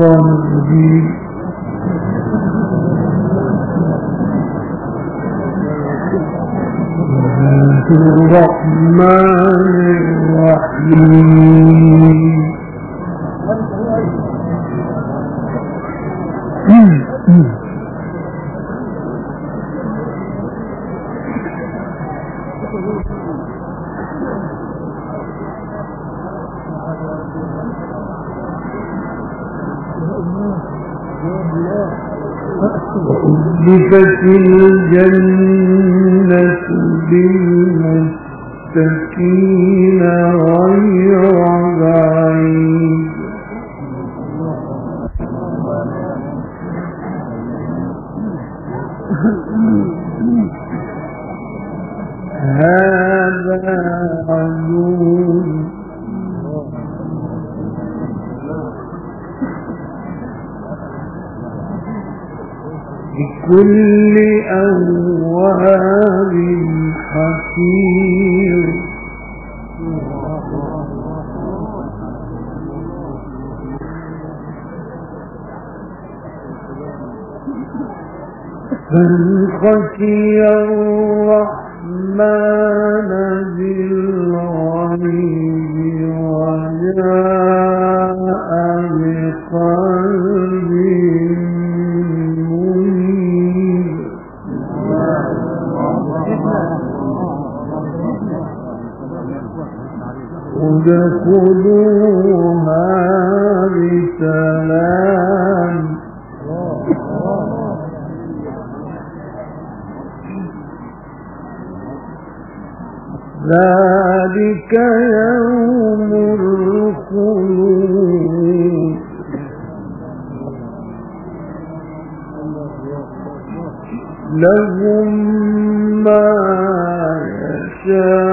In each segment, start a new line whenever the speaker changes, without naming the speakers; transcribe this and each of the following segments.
أعوذ بالله من الشيطان الرجيم الرحمن الرحيم وأزلفت الجنة ما يشاءون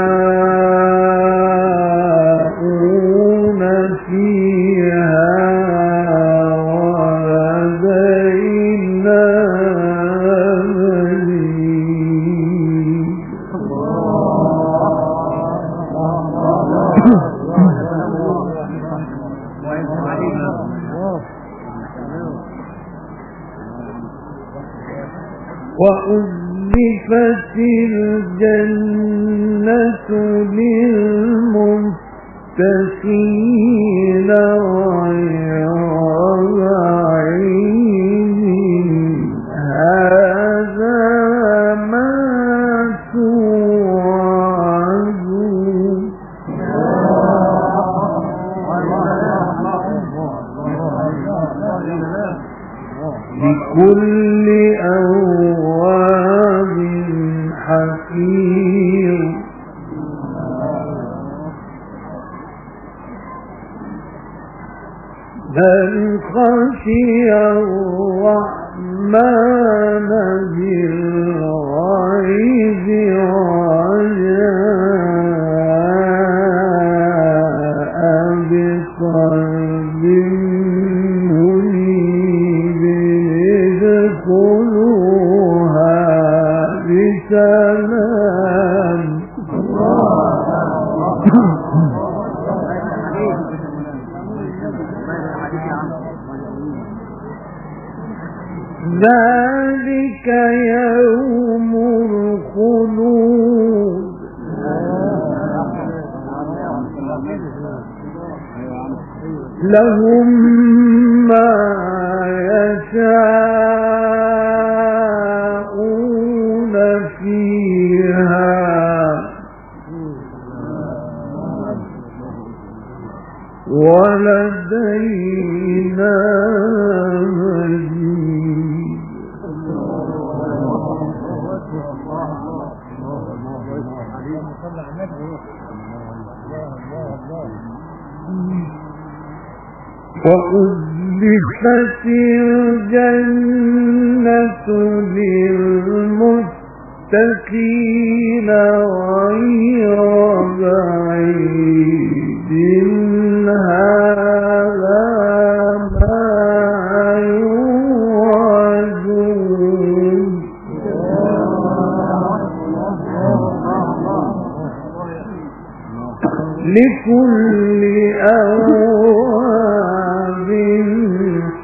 لكل أواب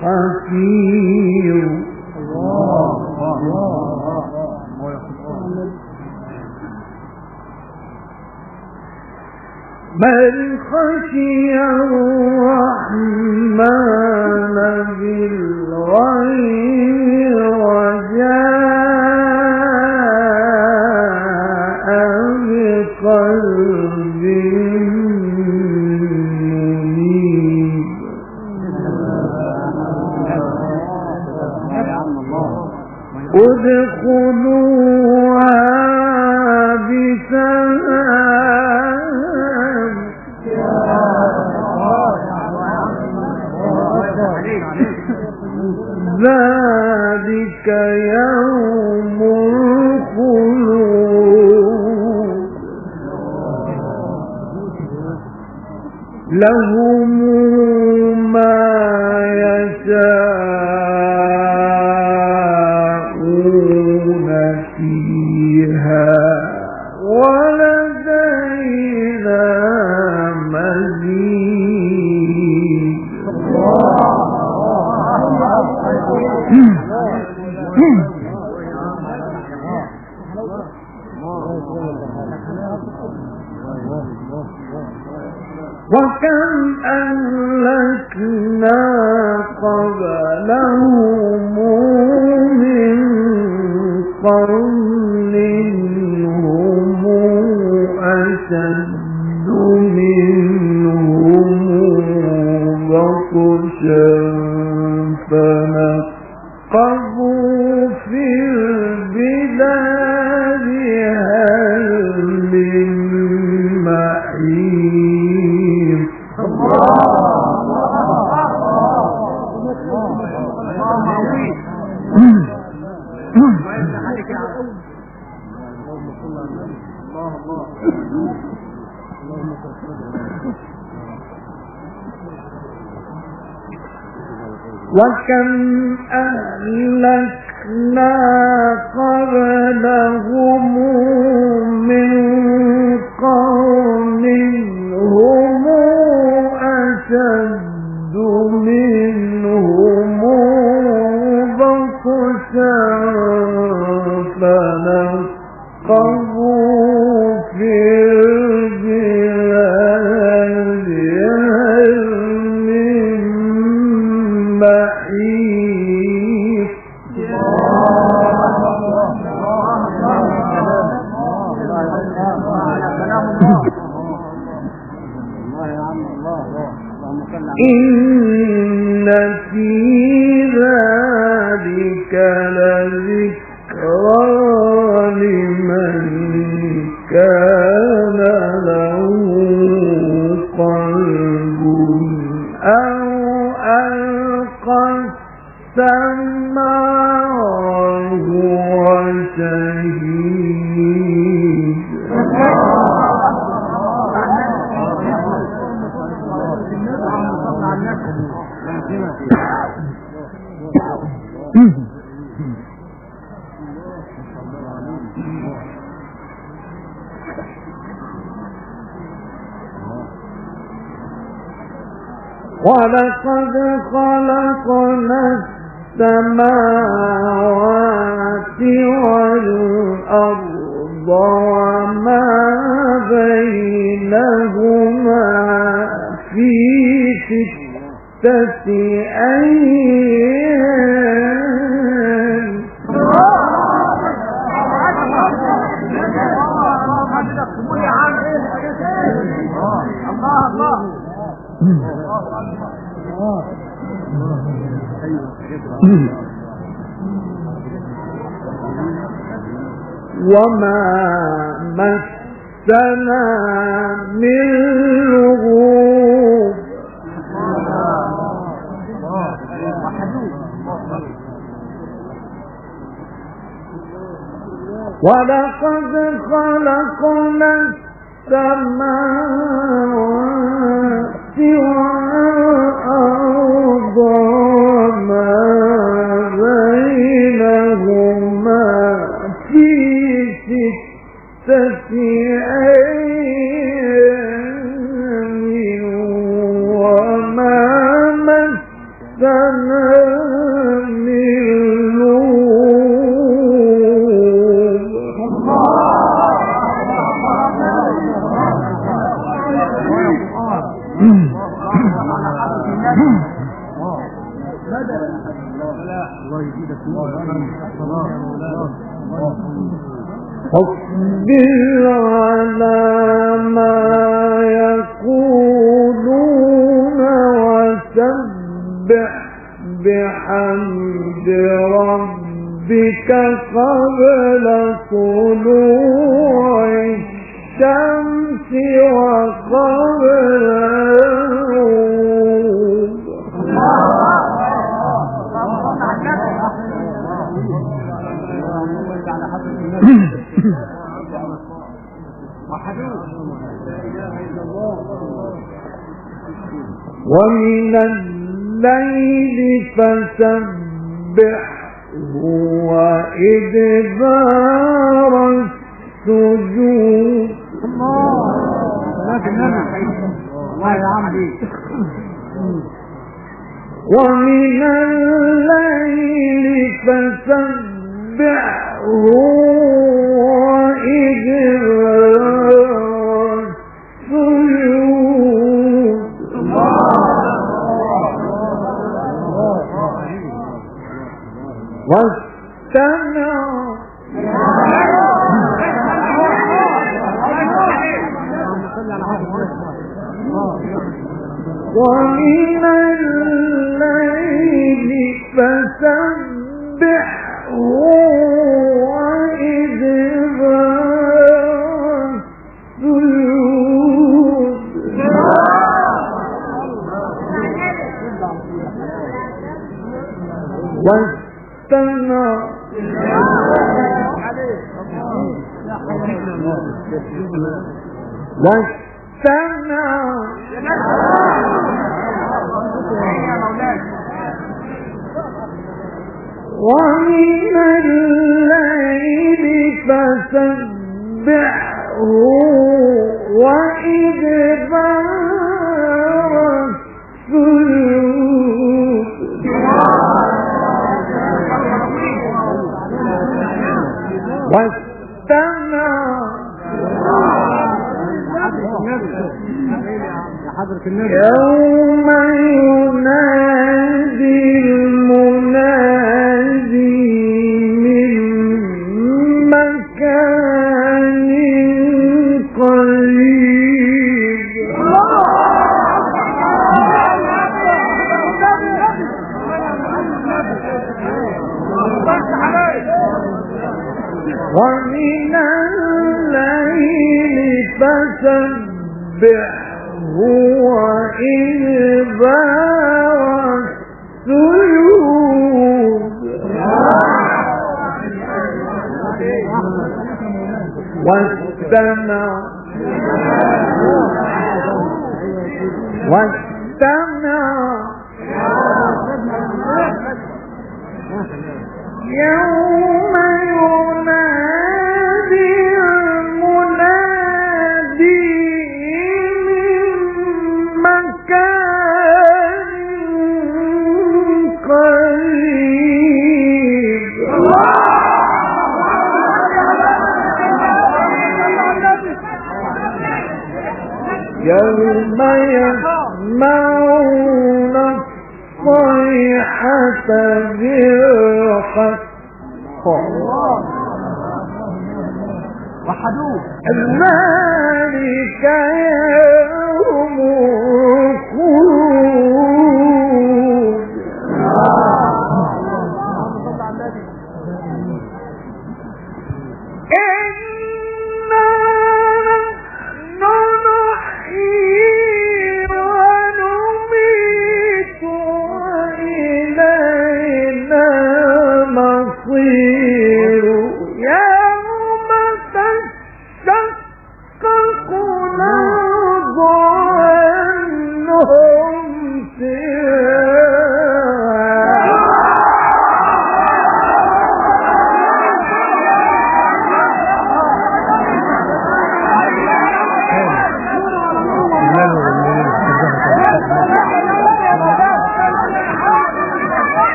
حفير الله الله خشي الرحمن بالغير وجاء لو وكم أهلكنا قبلهم من قوم ومن الليل فسبحه وإدبار السجود واستمع يوم ينادي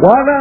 ولقد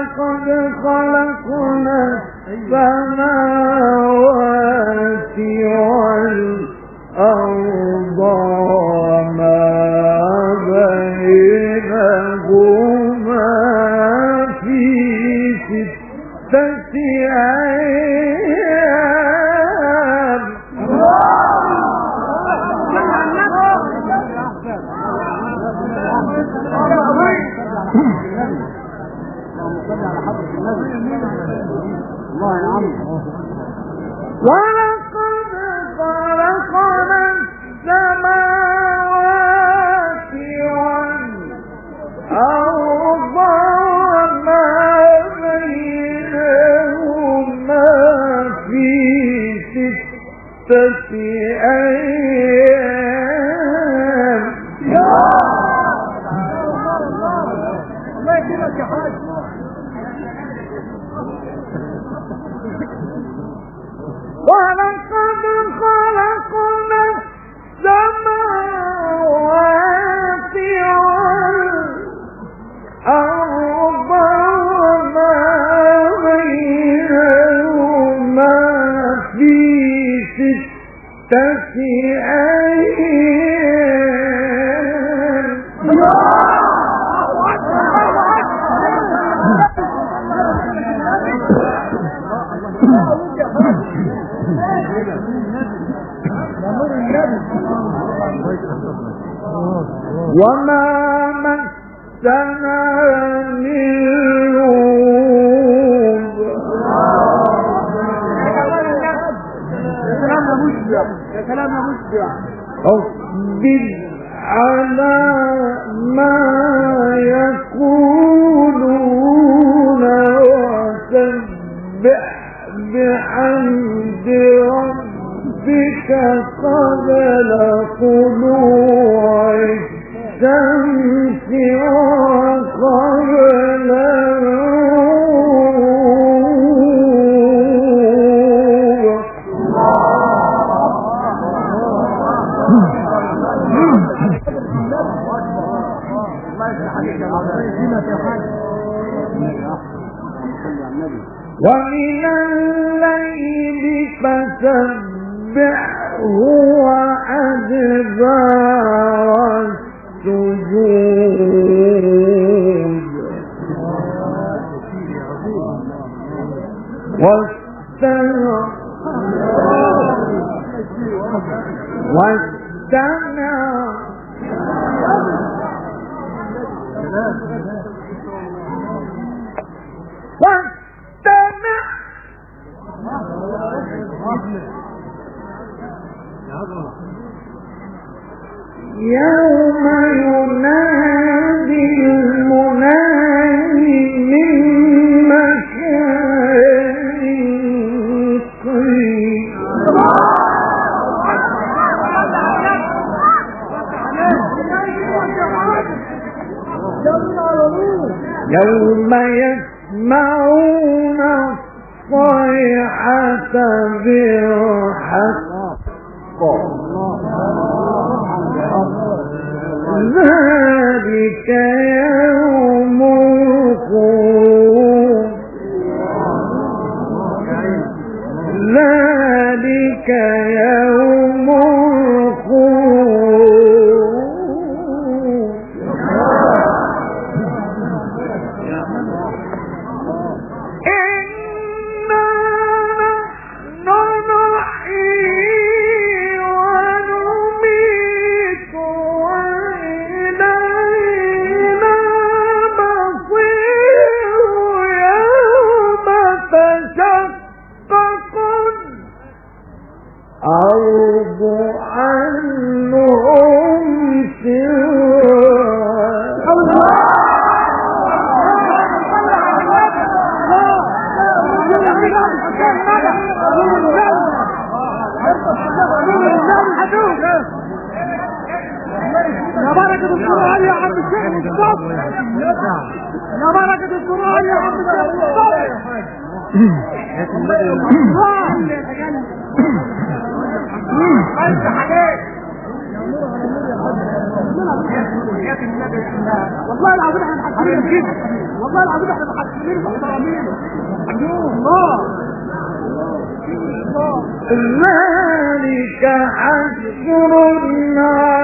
ومن الليل فسبح والله العظيم إحنا محكمين كده والله العظيم إحنا محكمين محترمين الله الله
ذلك حشر النار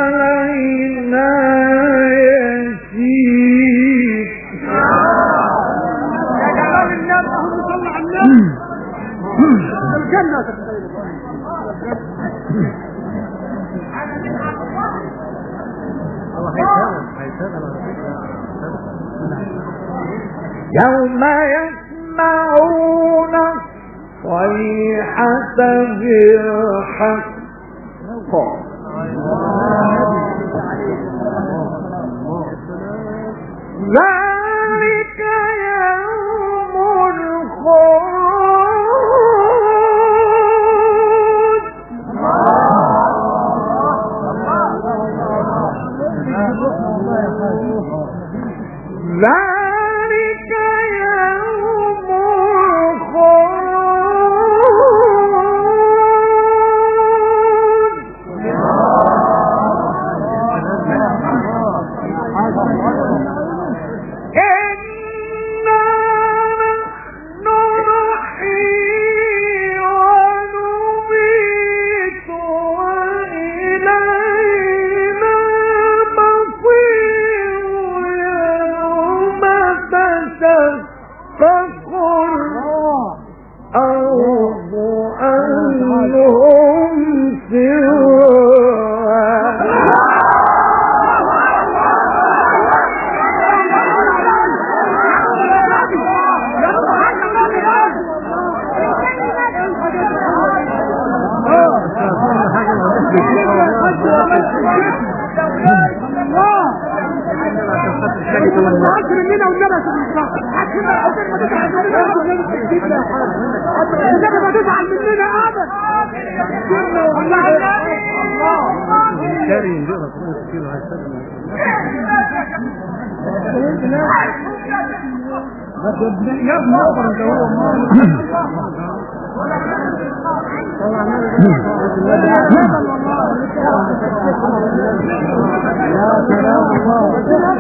يا
سلام الله سلام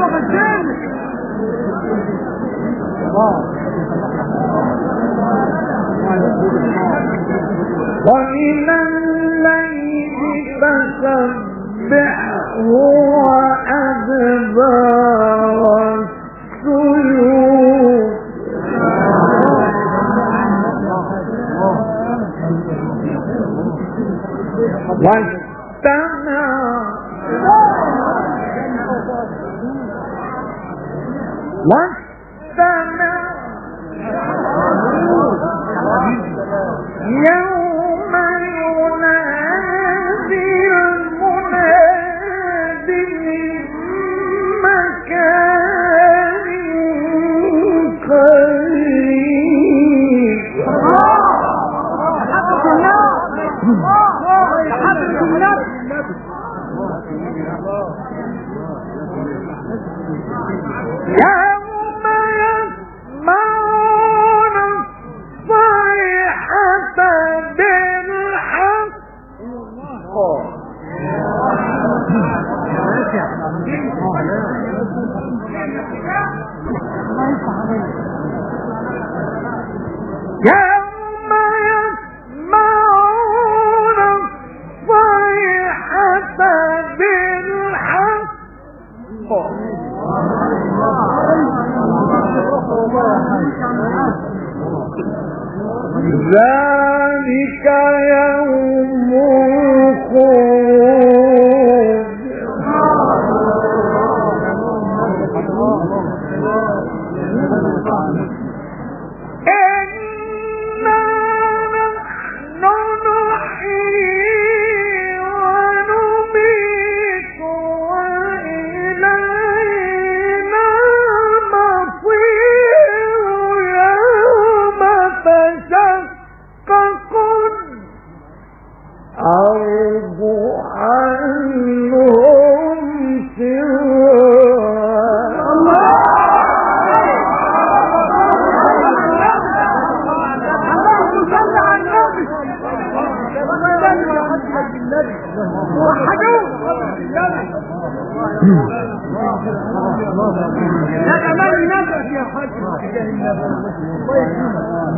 ومن الليل فسبحه وأدبار السجود وش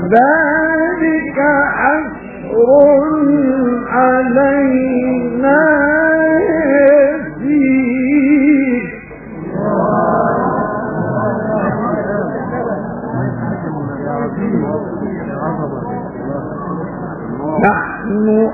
ذلك أسر علينا فيه نحن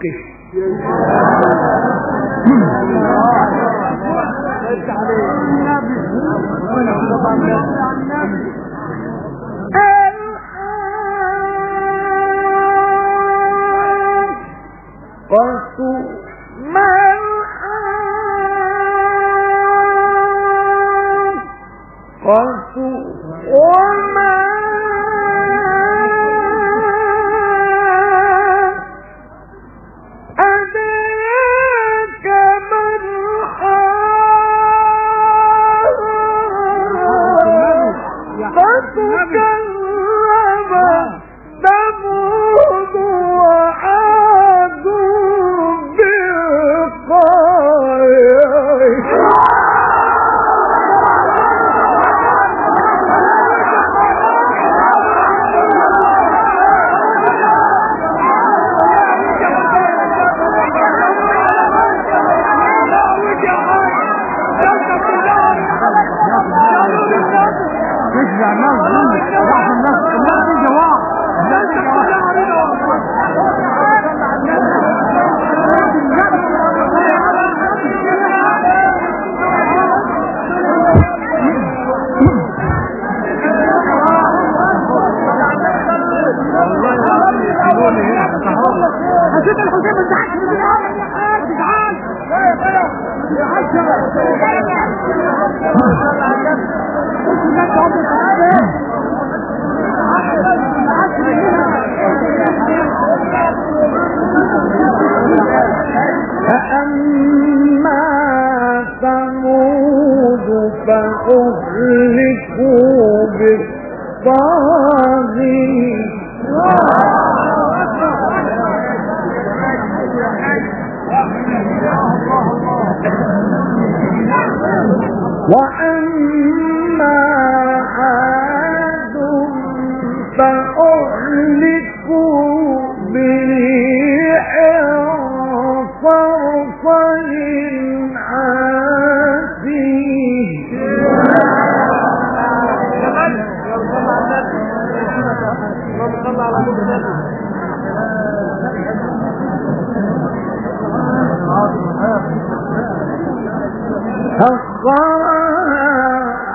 الحاقة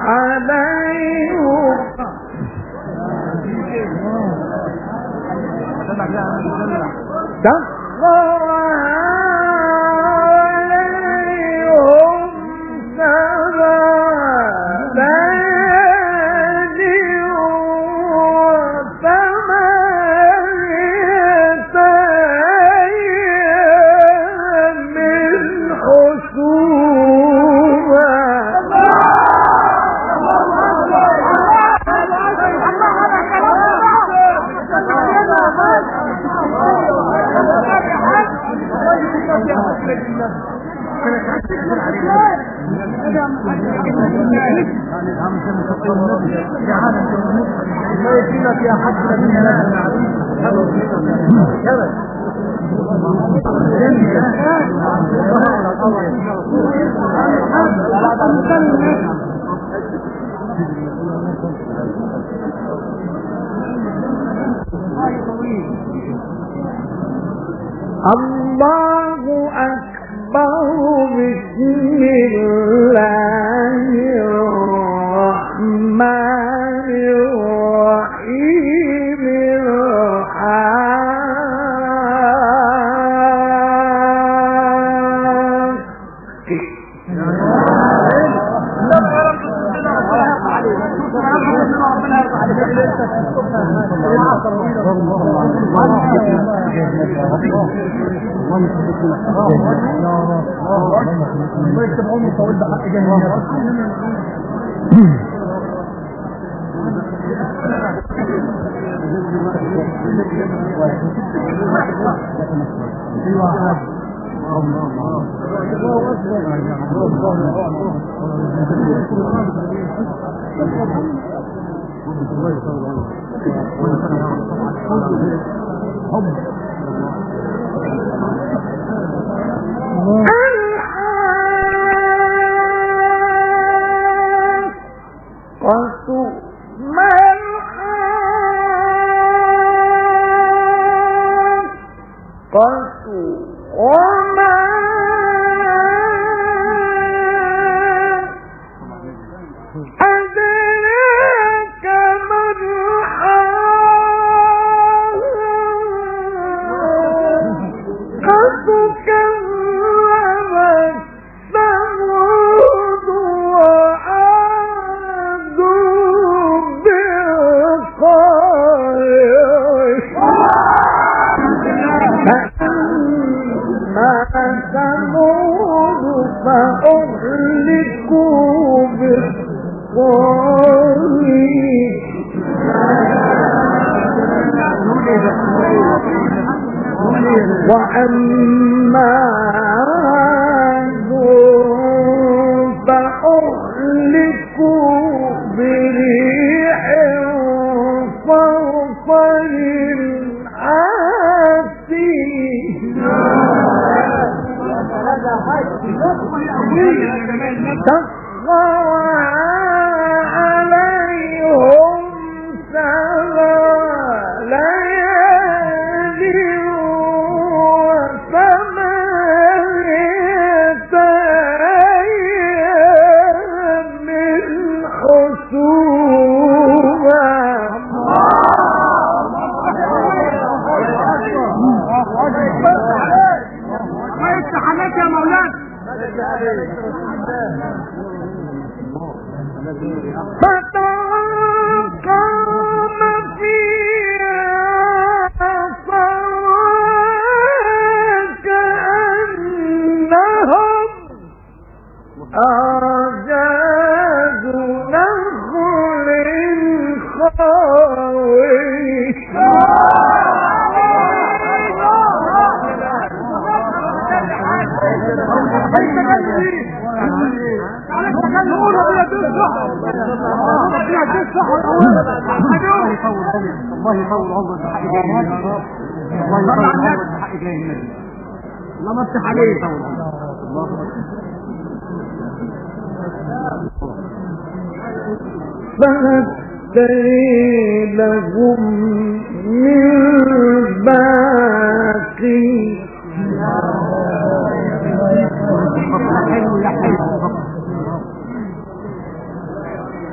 عليهم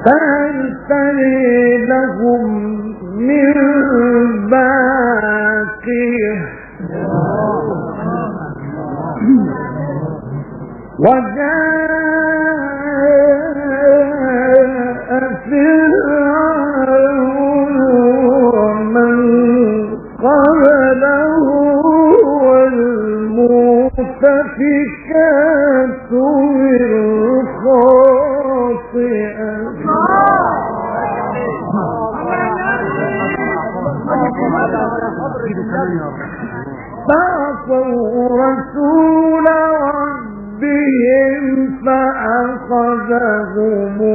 فهل
تري لهم من باقيه وجاء لهم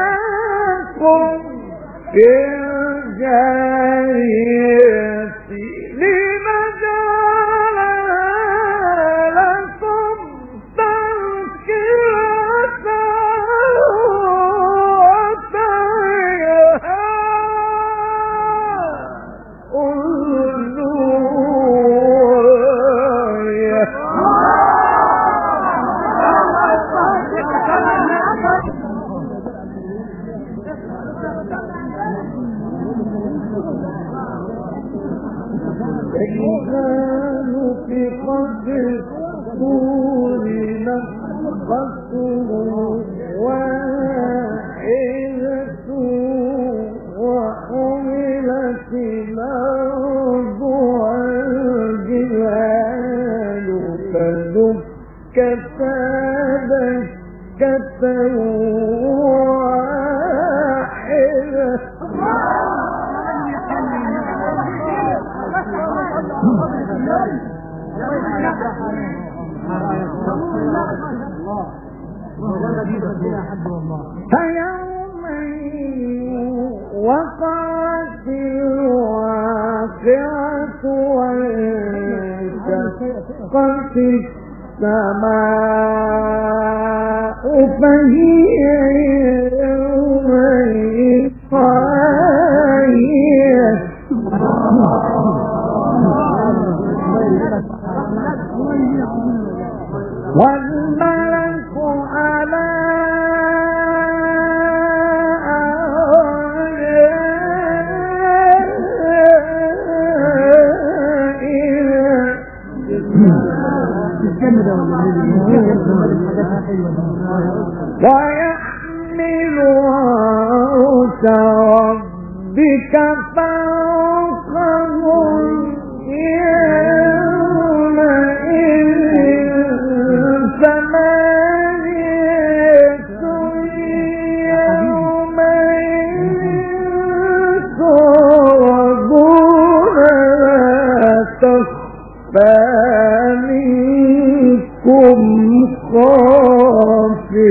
حمامكم في الجاريه في السماء فهي تخفى منكم خافية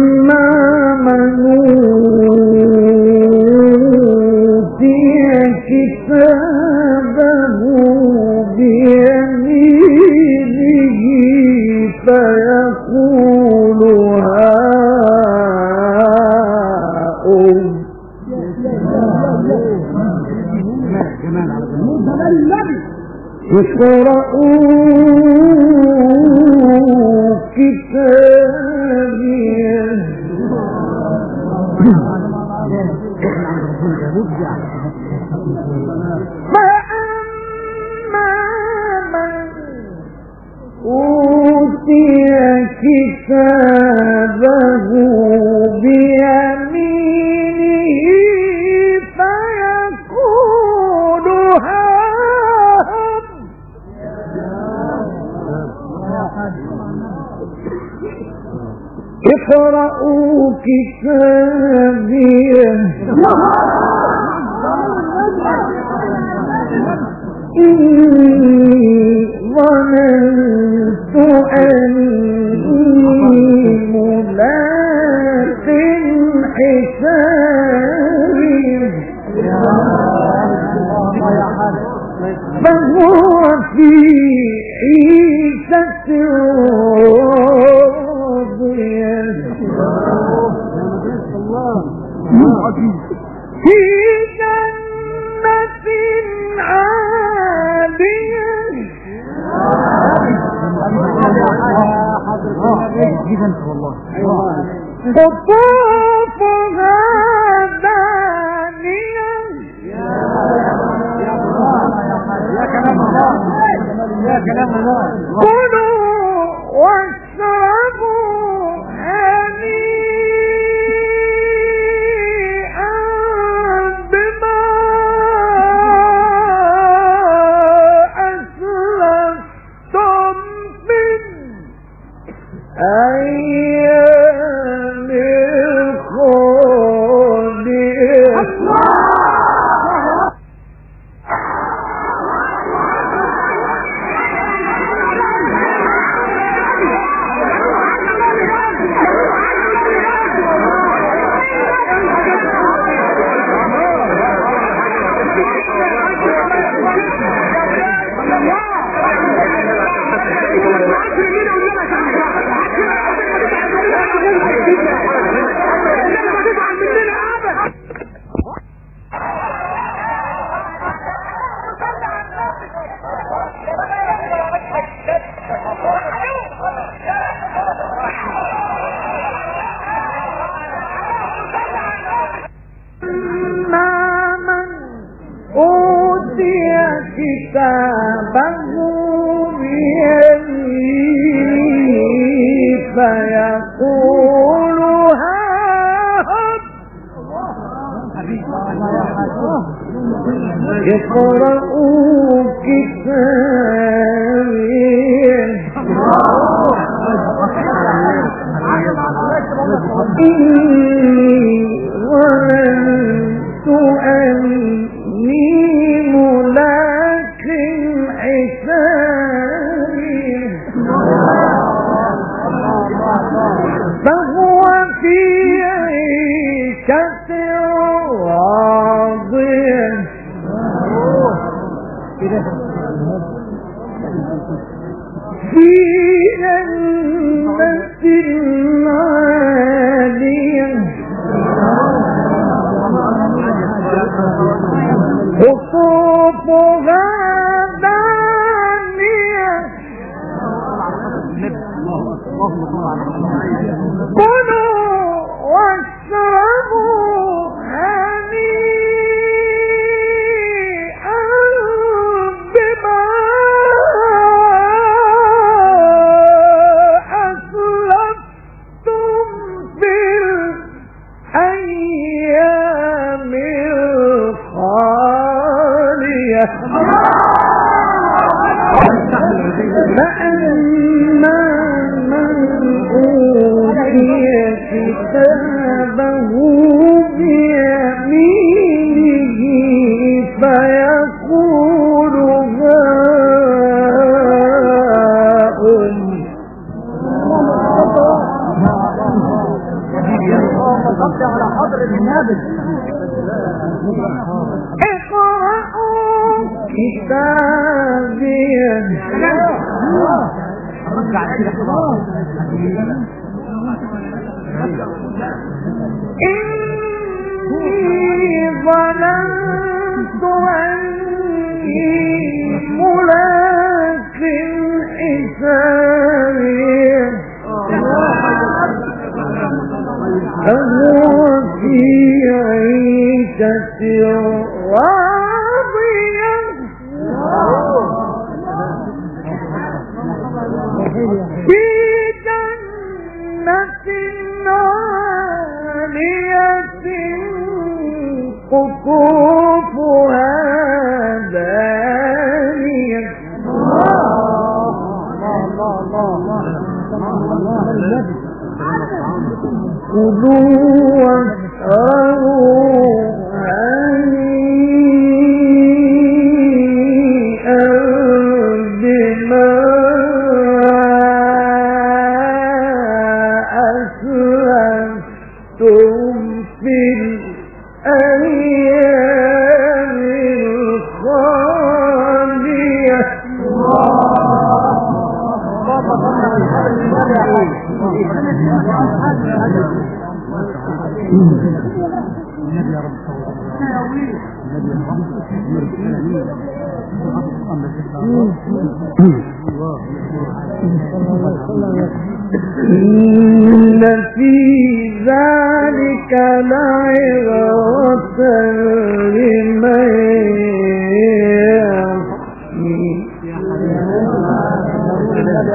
selam var.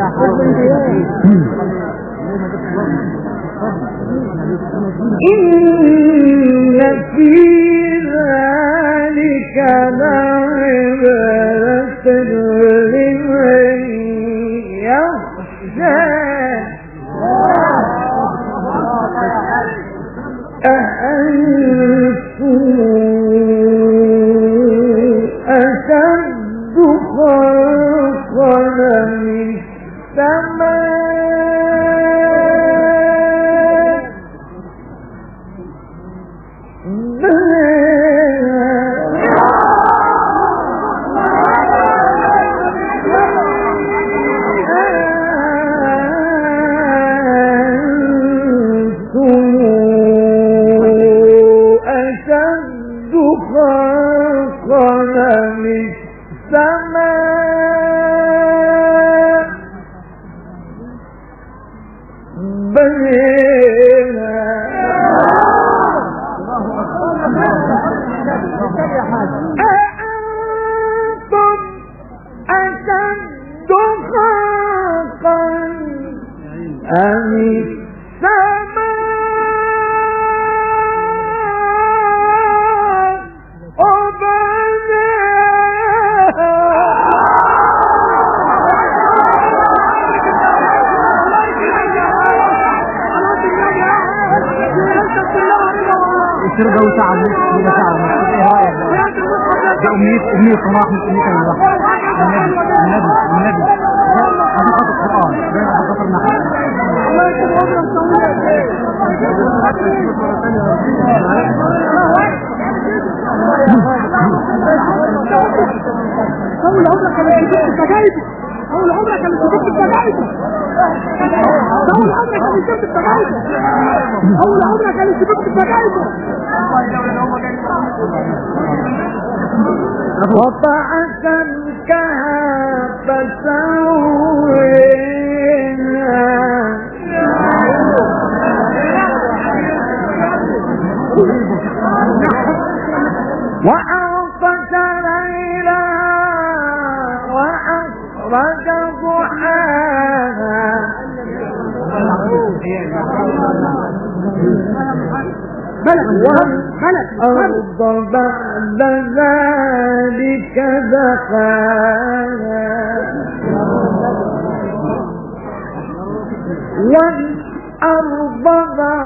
了。وأخرج ضحاها والأرض بعد ذلك دحاها والأرض بعد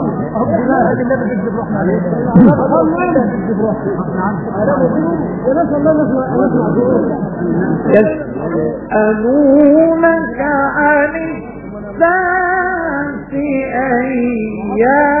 هذه
اللي بتجذب روحنا عليه بتجذب روحنا ونسال الله
نسمع
يسألونك عن الساعة
أيام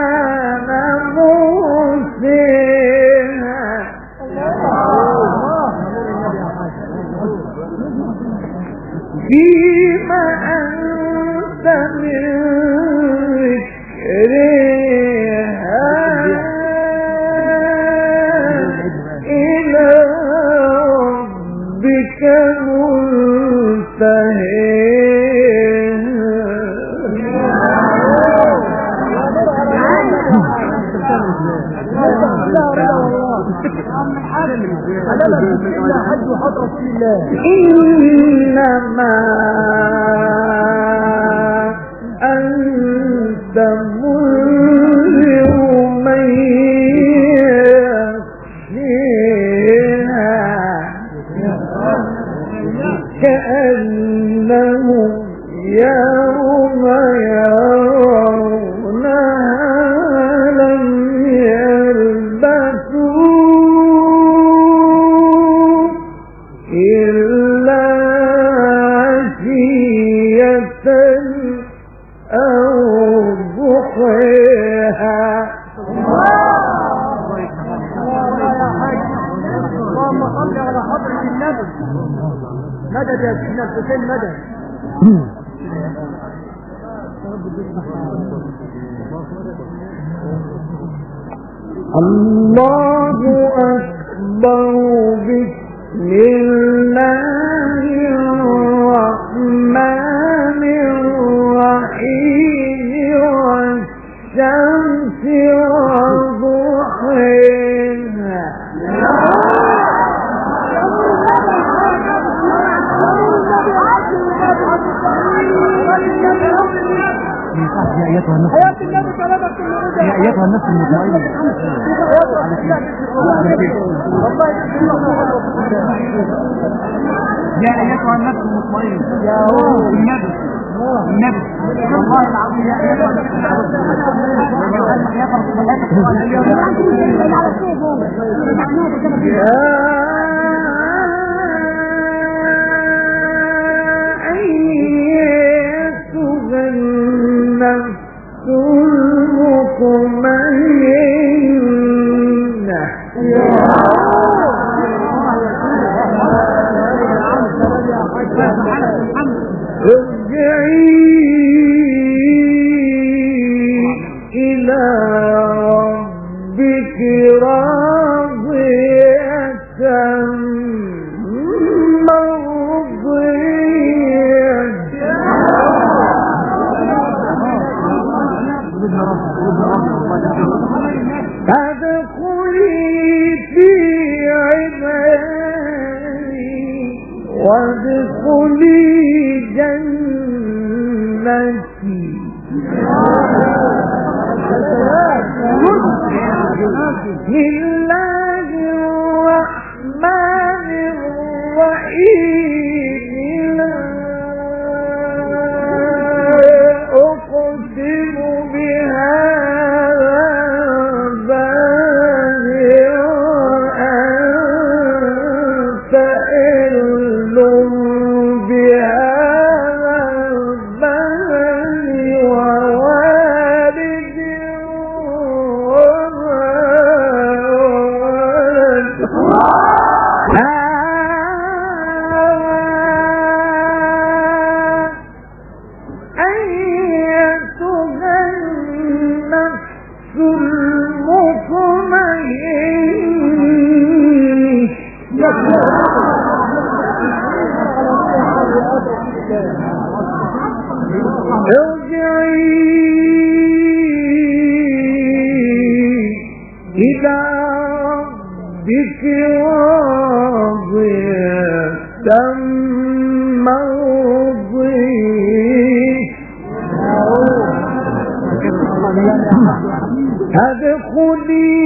يا
أيتها النفس يا أيتها النفس المطمئنه يا أيتها النفس المطمئنه يا النبي النبي والله العظيم يا أيتها النفس. المطمئنه
يا
يحكمكم خذي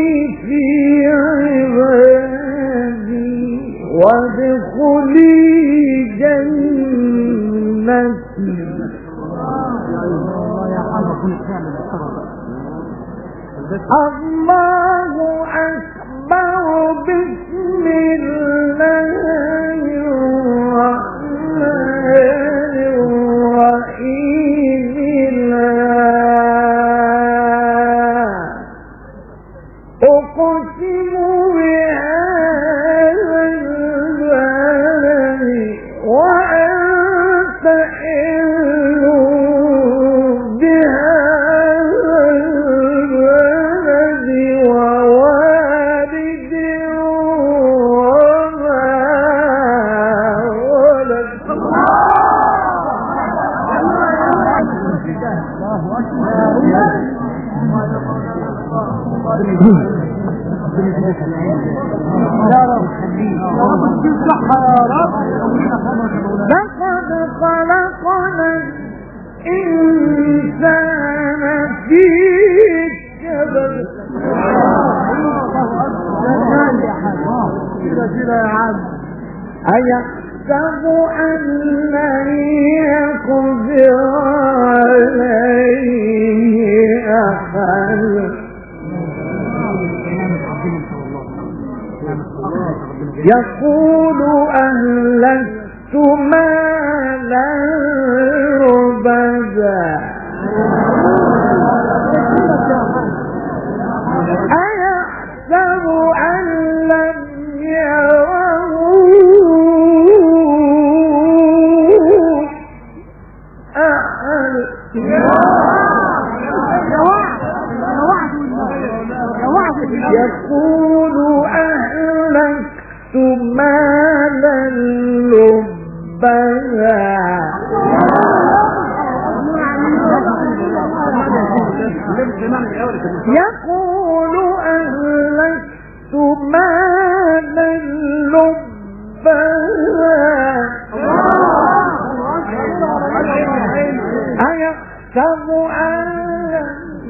يحسب أن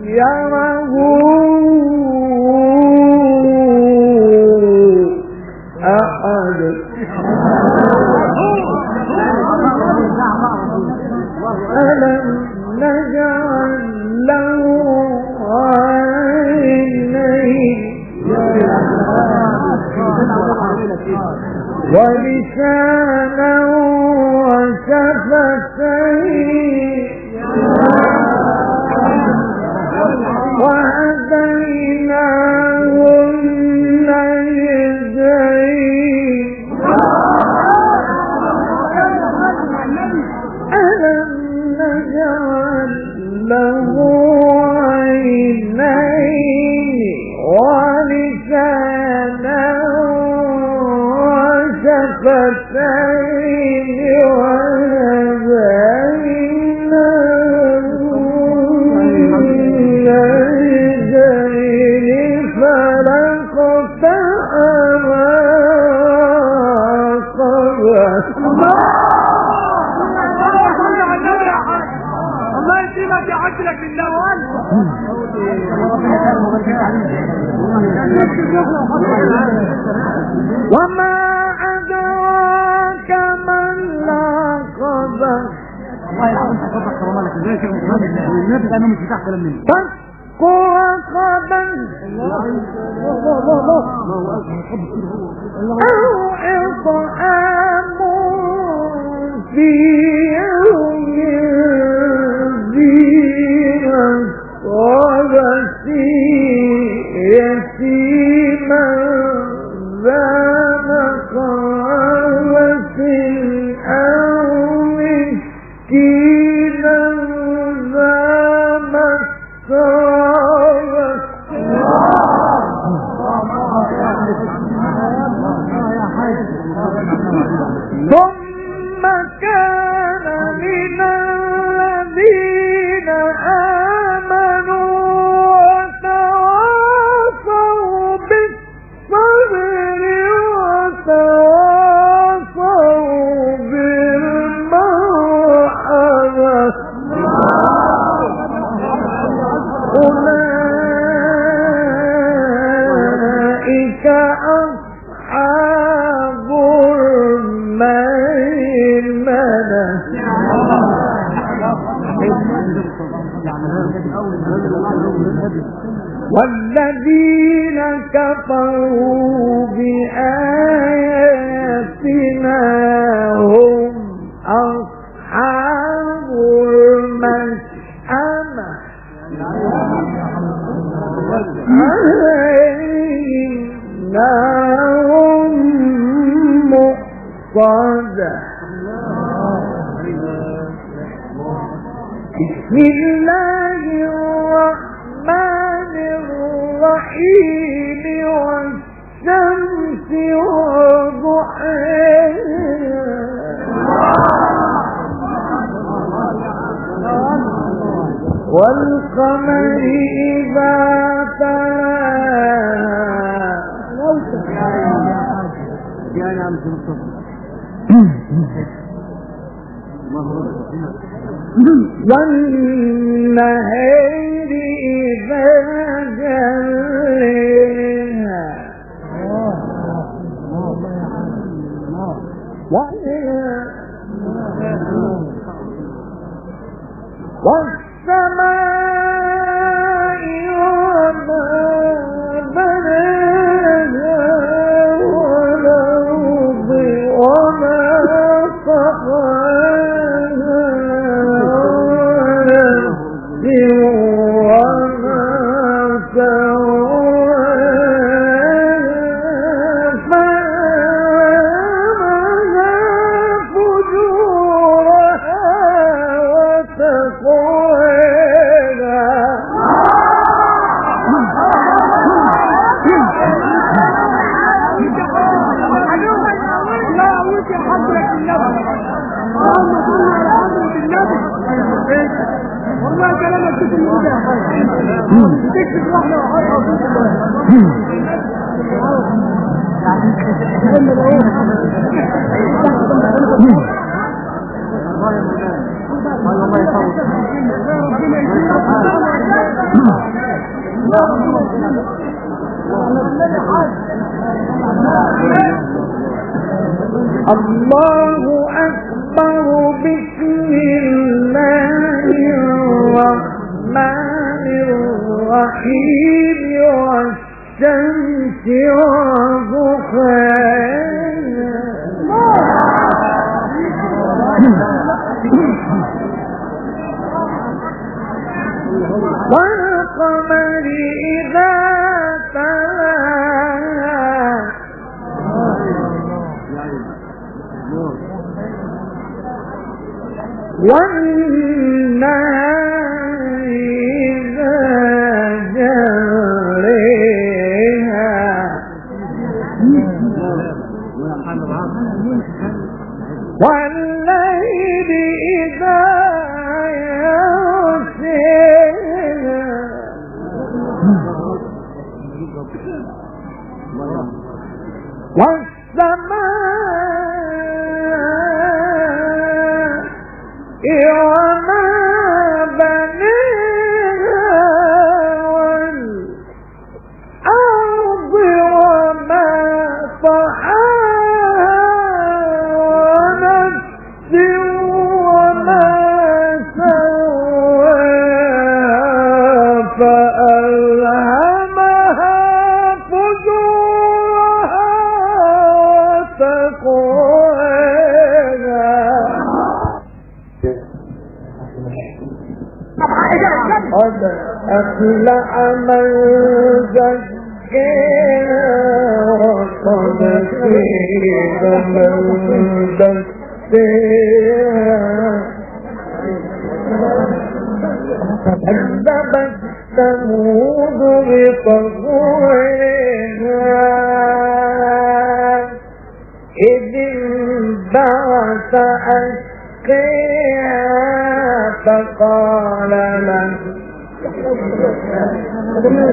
يره. أحد. ألم نجعل له عينين؟ أكثر منه وأولئك أصحاب الميمنة. والذين الله أكبر بسم الله الرحمن الرحيم والشمس وضحاها والقمر One night. أفلح من زكاها وقد فيه من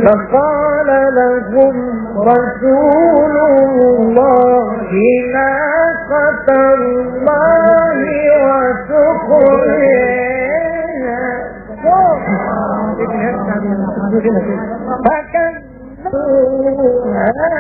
فقال لهم رسول الله ناقة الله وسخرها فكذبوها.